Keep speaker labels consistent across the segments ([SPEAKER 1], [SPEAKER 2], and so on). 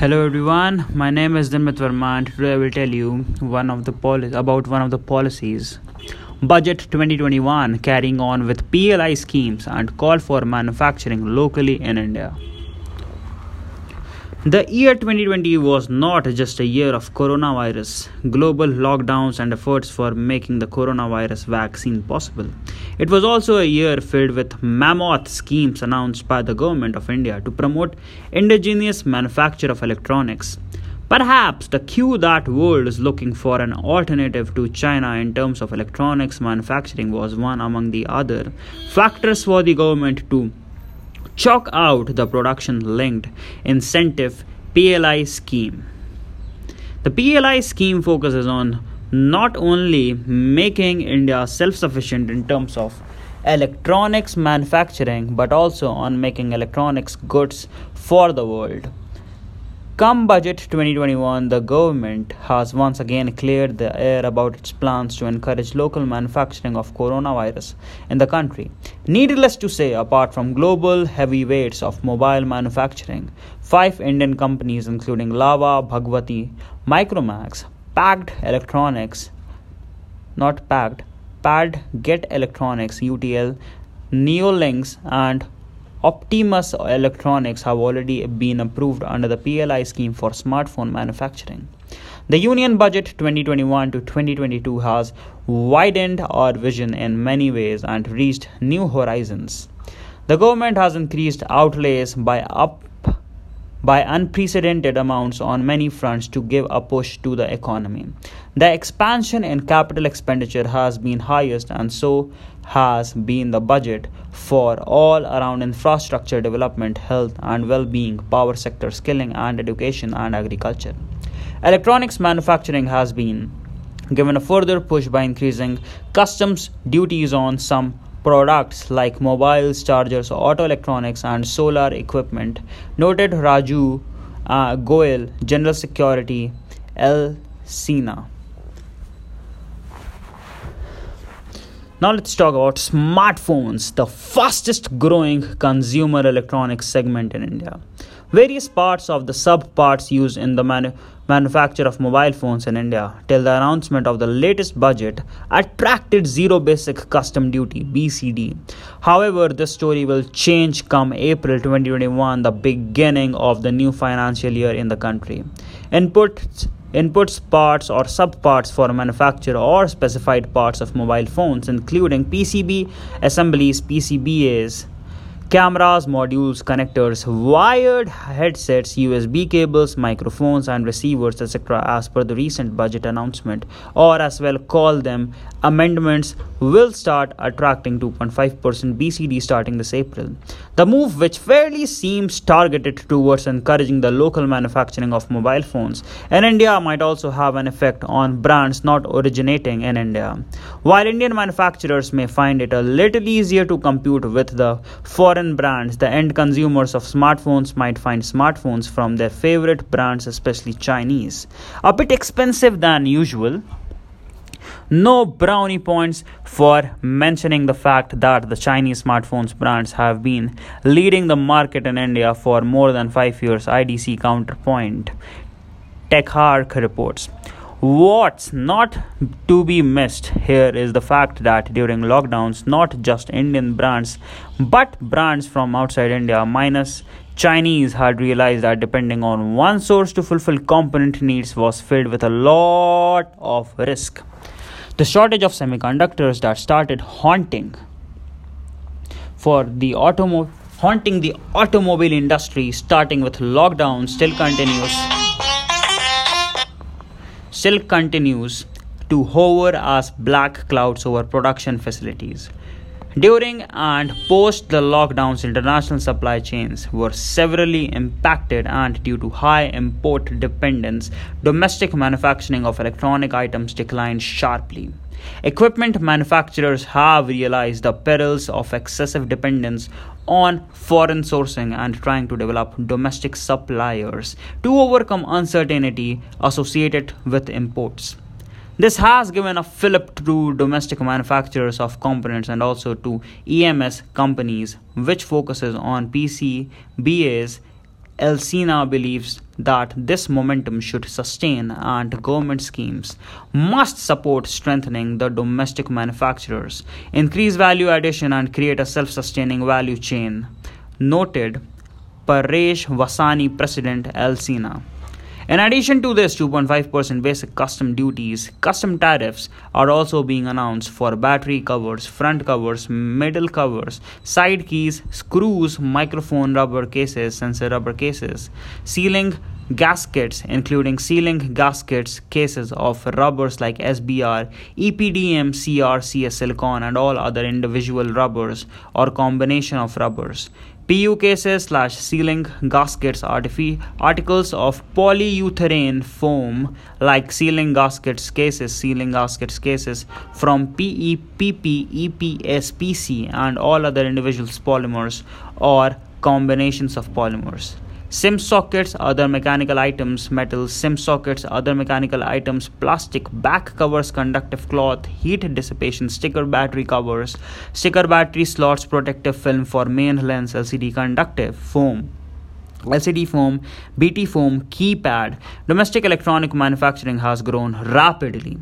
[SPEAKER 1] Hello everyone, my name is Dimit Verma and today I will tell you one of the poli- about one of the policies. Budget 2021 carrying on with PLI schemes and call for manufacturing locally in India. The year 2020 was not just a year of coronavirus, global lockdowns, and efforts for making the coronavirus vaccine possible. It was also a year filled with mammoth schemes announced by the government of India to promote indigenous manufacture of electronics. Perhaps the cue that world is looking for an alternative to China in terms of electronics manufacturing was one among the other factors for the government to chalk out the production linked incentive PLI scheme. The PLI scheme focuses on not only making India self sufficient in terms of electronics manufacturing but also on making electronics goods for the world. Come budget 2021, the government has once again cleared the air about its plans to encourage local manufacturing of coronavirus in the country. Needless to say, apart from global heavyweights of mobile manufacturing, five Indian companies including Lava, Bhagwati, Micromax, Packed Electronics, not Packed, Pad Get Electronics, UTL, Neolync, and Optimus Electronics have already been approved under the PLI scheme for smartphone manufacturing. The Union Budget 2021 to 2022 has widened our vision in many ways and reached new horizons. The government has increased outlays by up by unprecedented amounts on many fronts to give a push to the economy. The expansion in capital expenditure has been highest, and so has been the budget for all around infrastructure development, health and well being, power sector skilling and education, and agriculture. Electronics manufacturing has been given a further push by increasing customs duties on some products like mobiles, chargers, auto electronics, and solar equipment, noted Raju uh, Goel, General Security, El Sina. Now let's talk about smartphones, the fastest growing consumer electronics segment in India. Various parts of the sub parts used in the manu- manufacture of mobile phones in India till the announcement of the latest budget attracted zero basic custom duty BCD. However, this story will change come April 2021, the beginning of the new financial year in the country. Inputs inputs parts or subparts for manufacture or specified parts of mobile phones including PCB assemblies PCBAs cameras, modules, connectors, wired headsets, USB cables, microphones, and receivers, etc., as per the recent budget announcement, or as well call them amendments, will start attracting 2.5% BCD starting this April. The move, which fairly seems targeted towards encouraging the local manufacturing of mobile phones in India, might also have an effect on brands not originating in India. While Indian manufacturers may find it a little easier to compete with the foreign foreign brands, the end consumers of smartphones might find smartphones from their favorite brands, especially Chinese, a bit expensive than usual. No brownie points for mentioning the fact that the Chinese smartphones brands have been leading the market in India for more than 5 years, IDC counterpoint. TechArc reports. What's not to be missed here is the fact that during lockdowns, not just Indian brands but brands from outside India, minus Chinese, had realized that depending on one source to fulfill component needs was filled with a lot of risk. The shortage of semiconductors that started haunting for the automobile haunting the automobile industry starting with lockdown still continues still continues to hover as black clouds over production facilities. During and post the lockdowns, international supply chains were severely impacted, and due to high import dependence, domestic manufacturing of electronic items declined sharply. Equipment manufacturers have realized the perils of excessive dependence on foreign sourcing and trying to develop domestic suppliers to overcome uncertainty associated with imports. This has given a fillip to domestic manufacturers of components and also to EMS companies, which focuses on PCBAs, ELCINA believes that this momentum should sustain and government schemes must support strengthening the domestic manufacturers, increase value addition, and create a self sustaining value chain. Noted Paresh Vasani, President ELCINA. In addition to this 2.5% basic custom duties, custom tariffs are also being announced for battery covers, front covers, middle covers, side keys, screws, microphone rubber cases, sensor rubber cases, sealing gaskets, including sealing gaskets, cases of rubbers like SBR, EPDM, CR, CS silicon, and all other individual rubbers or combination of rubbers. PU cases slash sealing gaskets articles of polyurethane foam like sealing gaskets cases, sealing gaskets cases from PE, PP, EPS, PC, and all other individual polymers or combinations of polymers. SIM sockets, other mechanical items, metals, SIM sockets, other mechanical items, plastic, back covers, conductive cloth, heat dissipation, sticker battery covers, sticker battery slots, protective film for main lens, LCD conductive, foam. LCD foam, BT foam, keypad, domestic electronic manufacturing has grown rapidly.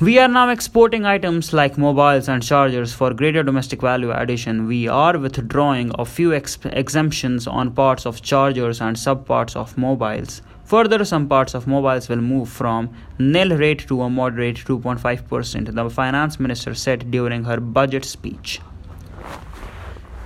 [SPEAKER 1] We are now exporting items like mobiles and chargers for greater domestic value addition. We are withdrawing a few ex- exemptions on parts of chargers and subparts of mobiles. Further, some parts of mobiles will move from nil rate to a moderate 2.5%, the finance minister said during her budget speech.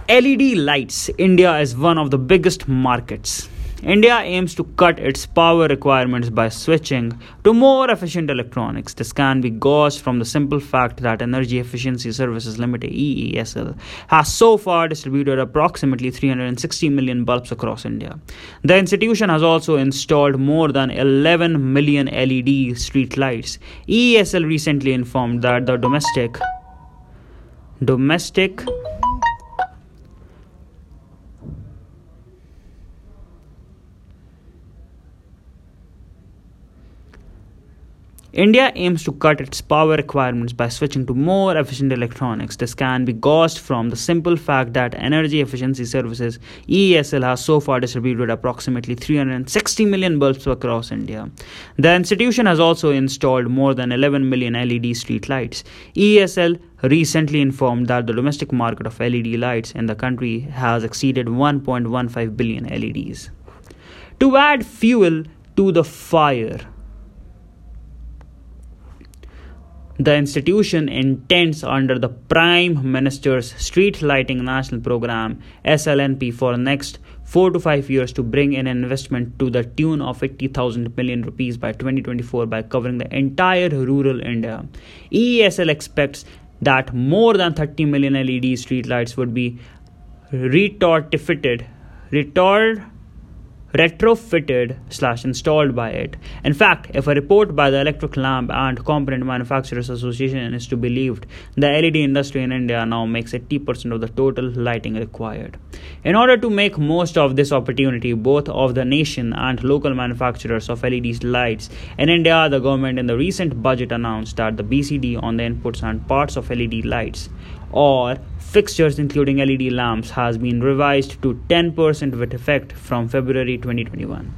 [SPEAKER 1] LED lights. India is one of the biggest markets. India aims to cut its power requirements by switching to more efficient electronics. This can be gauged from the simple fact that Energy Efficiency Services Limited EESL has so far distributed approximately 360 million bulbs across India. The institution has also installed more than 11 million LED street lights. EESL recently informed that the domestic domestic India aims to cut its power requirements by switching to more efficient electronics. This can be gauged from the simple fact that Energy Efficiency Services EESL has so far distributed approximately 360 million bulbs across India. The institution has also installed more than 11 million LED street lights. EESL recently informed that the domestic market of LED lights in the country has exceeded 1.15 billion LEDs. To add fuel to the fire, The institution intends under the Prime Minister's Street Lighting National Program SLNP for next 4 to 5 years to bring in investment to the tune of 80,000 million rupees by 2024 by covering the entire rural India. EESL expects that more than 30 million LED street lights would be retrofitted retort retrofitted slash installed by it. In fact, if a report by the Electric Lamp and Component Manufacturers Association is to be believed, the LED industry in India now makes 80% of the total lighting required. In order to make most of this opportunity, both of the nation and local manufacturers of LED lights in India, the government in the recent budget announced that the BCD on the inputs and parts of LED lights or fixtures including LED lamps has been revised to 10% with effect from February 2021.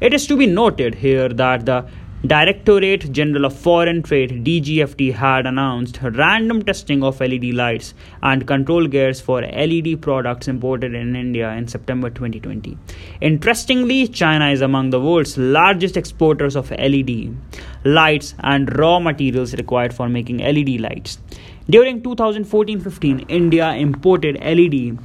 [SPEAKER 1] It is to be noted here that the Directorate General of Foreign Trade DGFT had announced random testing of LED lights and control gears for LED products imported in India in September 2020. Interestingly, China is among the world's largest exporters of LED lights and raw materials required for making LED lights. During 2014-15, India imported LED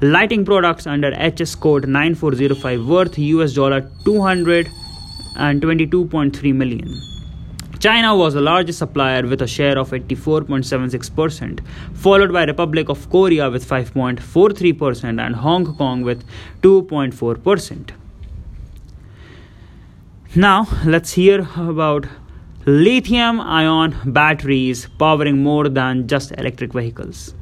[SPEAKER 1] lighting products under HS code 9405 worth US dollar 222.3 million. China was the largest supplier with a share of 84.76%, followed by Republic of Korea with 5.43% and Hong Kong with 2.4%. Now, let's hear about lithium ion batteries powering more than just electric vehicles.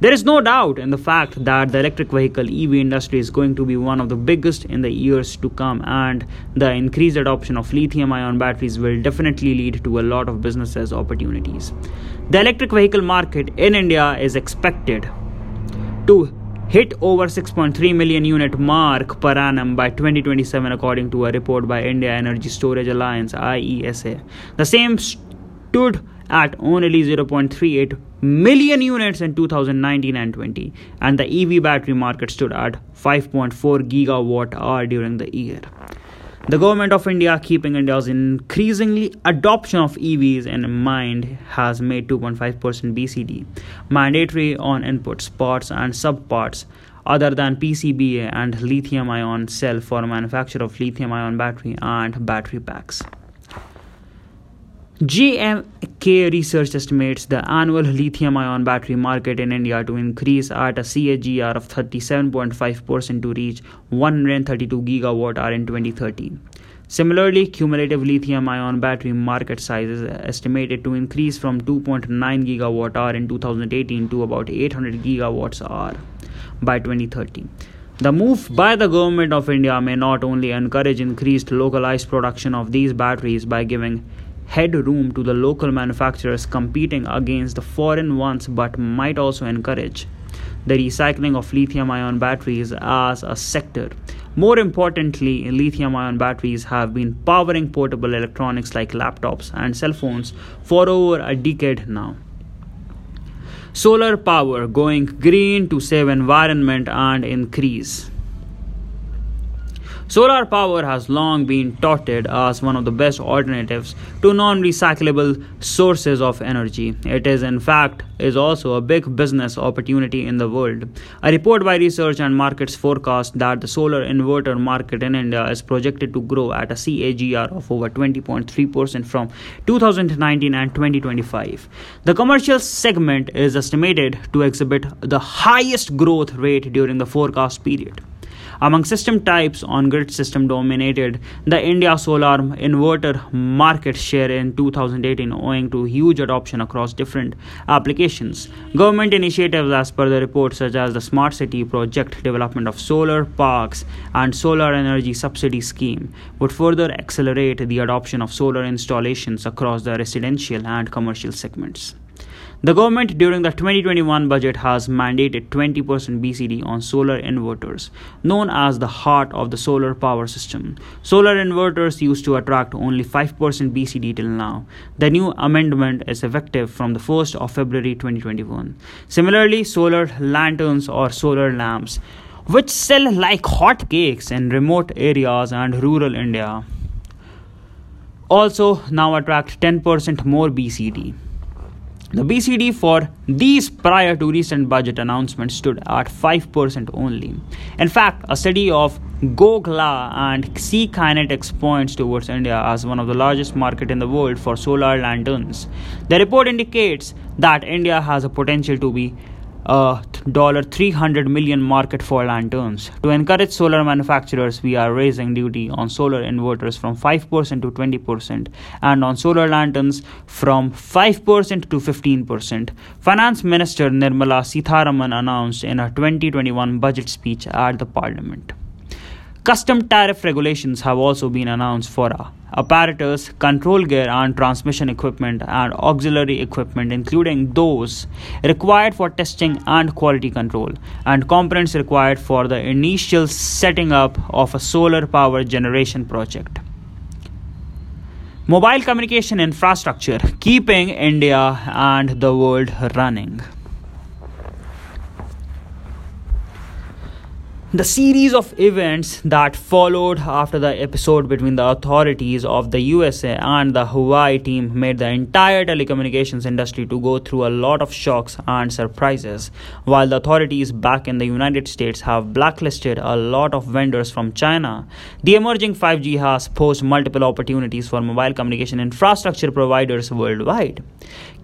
[SPEAKER 1] There is no doubt in the fact that the electric vehicle EV industry is going to be one of the biggest in the years to come, and the increased adoption of lithium ion batteries will definitely lead to a lot of businesses opportunities. The electric vehicle market in India is expected to hit over 6.3 million unit mark per annum by 2027 according to a report by India Energy Storage Alliance IESA. The same stood at only 0.38 million units in 2019 and 20 and the EV battery market stood at 5.4 gigawatt hour during the year. The government of India, keeping India's increasingly adoption of EVs in mind, has made 2.5% BCD mandatory on inputs, parts, and subparts other than PCBA and lithium ion cell for manufacture of lithium ion battery and battery packs. JMK Research estimates the annual lithium ion battery market in India to increase at a CAGR of 37.5% to reach 132 gigawatt hour in 2030. Similarly, cumulative lithium ion battery market size is estimated to increase from 2.9 gigawatt hour in 2018 to about 800 gigawatts hour by 2030. The move by the government of India may not only encourage increased localized production of these batteries by giving headroom to the local manufacturers competing against the foreign ones, but might also encourage the recycling of lithium ion batteries as a sector. More importantly, lithium ion batteries have been powering portable electronics like laptops and cell phones for over a decade now. Solar power going green to save environment and increase Solar power has long been touted as one of the best alternatives to non-recyclable sources of energy. It is in fact is also a big business opportunity in the world. A report by Research and Markets forecast that the solar inverter market in India is projected to grow at a CAGR of over 20.3% from 2019 and 2025. The commercial segment is estimated to exhibit the highest growth rate during the forecast period. Among system types, on-grid system dominated the India solar inverter market share in 2018 owing to huge adoption across different applications. Government initiatives as per the report such as the Smart City project development of solar parks and solar energy subsidy scheme would further accelerate the adoption of solar installations across the residential and commercial segments. The government during the 2021 budget has mandated 20% BCD on solar inverters, known as the heart of the solar power system. Solar inverters used to attract only 5% BCD till now. The new amendment is effective from the 1st of February 2021. Similarly, solar lanterns or solar lamps, which sell like hotcakes in remote areas and rural India, also now attract 10% more BCD. The BCD for these prior to recent budget announcements stood at 5% only. In fact, a study of Gogla and cKinetics points towards India as one of the largest market in the world for solar lanterns. The report indicates that India has a potential to be a dollar 300 million market for lanterns. To encourage solar manufacturers, we are raising duty on solar inverters from 5% to 20% and on solar lanterns from 5% to 15%. Finance Minister Nirmala Sitharaman announced in her 2021 budget speech at the parliament. Custom tariff regulations have also been announced for apparatus, control gear, and transmission equipment and auxiliary equipment, including those required for testing and quality control, and components required for the initial setting up of a solar power generation project. Mobile communication infrastructure keeping India and the world running. The series of events that followed after the episode between the authorities of the USA and the Huawei team made the entire telecommunications industry to go through a lot of shocks and surprises. While the authorities back in the United States have blacklisted a lot of vendors from China, the emerging 5G has posed multiple opportunities for mobile communication infrastructure providers worldwide.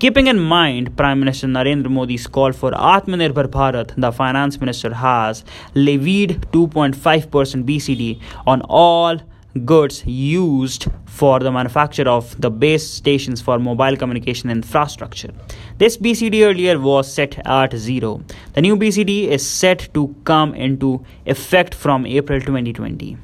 [SPEAKER 1] Keeping in mind Prime Minister Narendra Modi's call for Atmanirbhar Bharat, the finance minister has levied 2.5% BCD on all goods used for the manufacture of the base stations for mobile communication infrastructure. This BCD earlier was set at zero. The new BCD is set to come into effect from April 2020.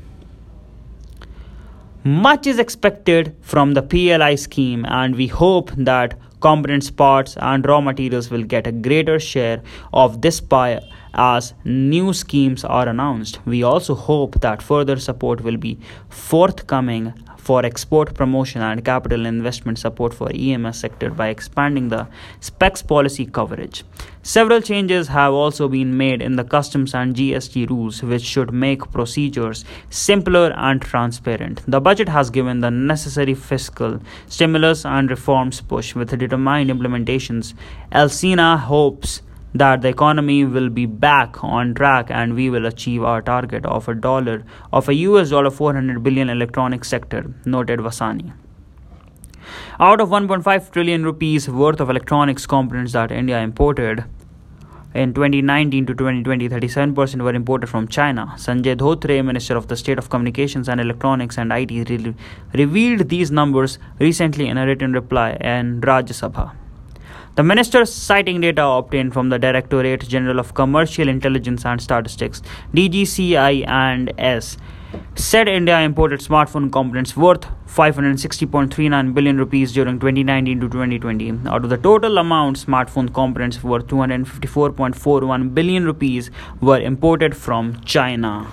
[SPEAKER 1] Much is expected from the PLI scheme, and we hope that components, parts, and raw materials will get a greater share of this pie as new schemes are announced. We also hope that further support will be forthcoming for export promotion and capital investment support for EMS sector by expanding the SPECS policy coverage. Several changes have also been made in the customs and GST rules which should make procedures simpler and transparent. The budget has given the necessary fiscal stimulus and reforms push with determined implementations. ELCINA hopes that the economy will be back on track and we will achieve our target of a dollar of a US dollar 400 billion electronic sector noted Vasani out of 1.5 trillion rupees worth of electronics components that India imported in 2019 to 2020, 37% were imported from China. Sanjay Dhotre, Minister of the State of Communications and Electronics and IT, re- revealed these numbers recently in a written reply in Rajya Sabha. The minister, citing data obtained from the Directorate General of Commercial Intelligence and Statistics, DGCI and S, said India imported smartphone components worth 560.39 billion rupees during 2019 to 2020. Out of the total amount, smartphone components worth 254.41 billion rupees were imported from China.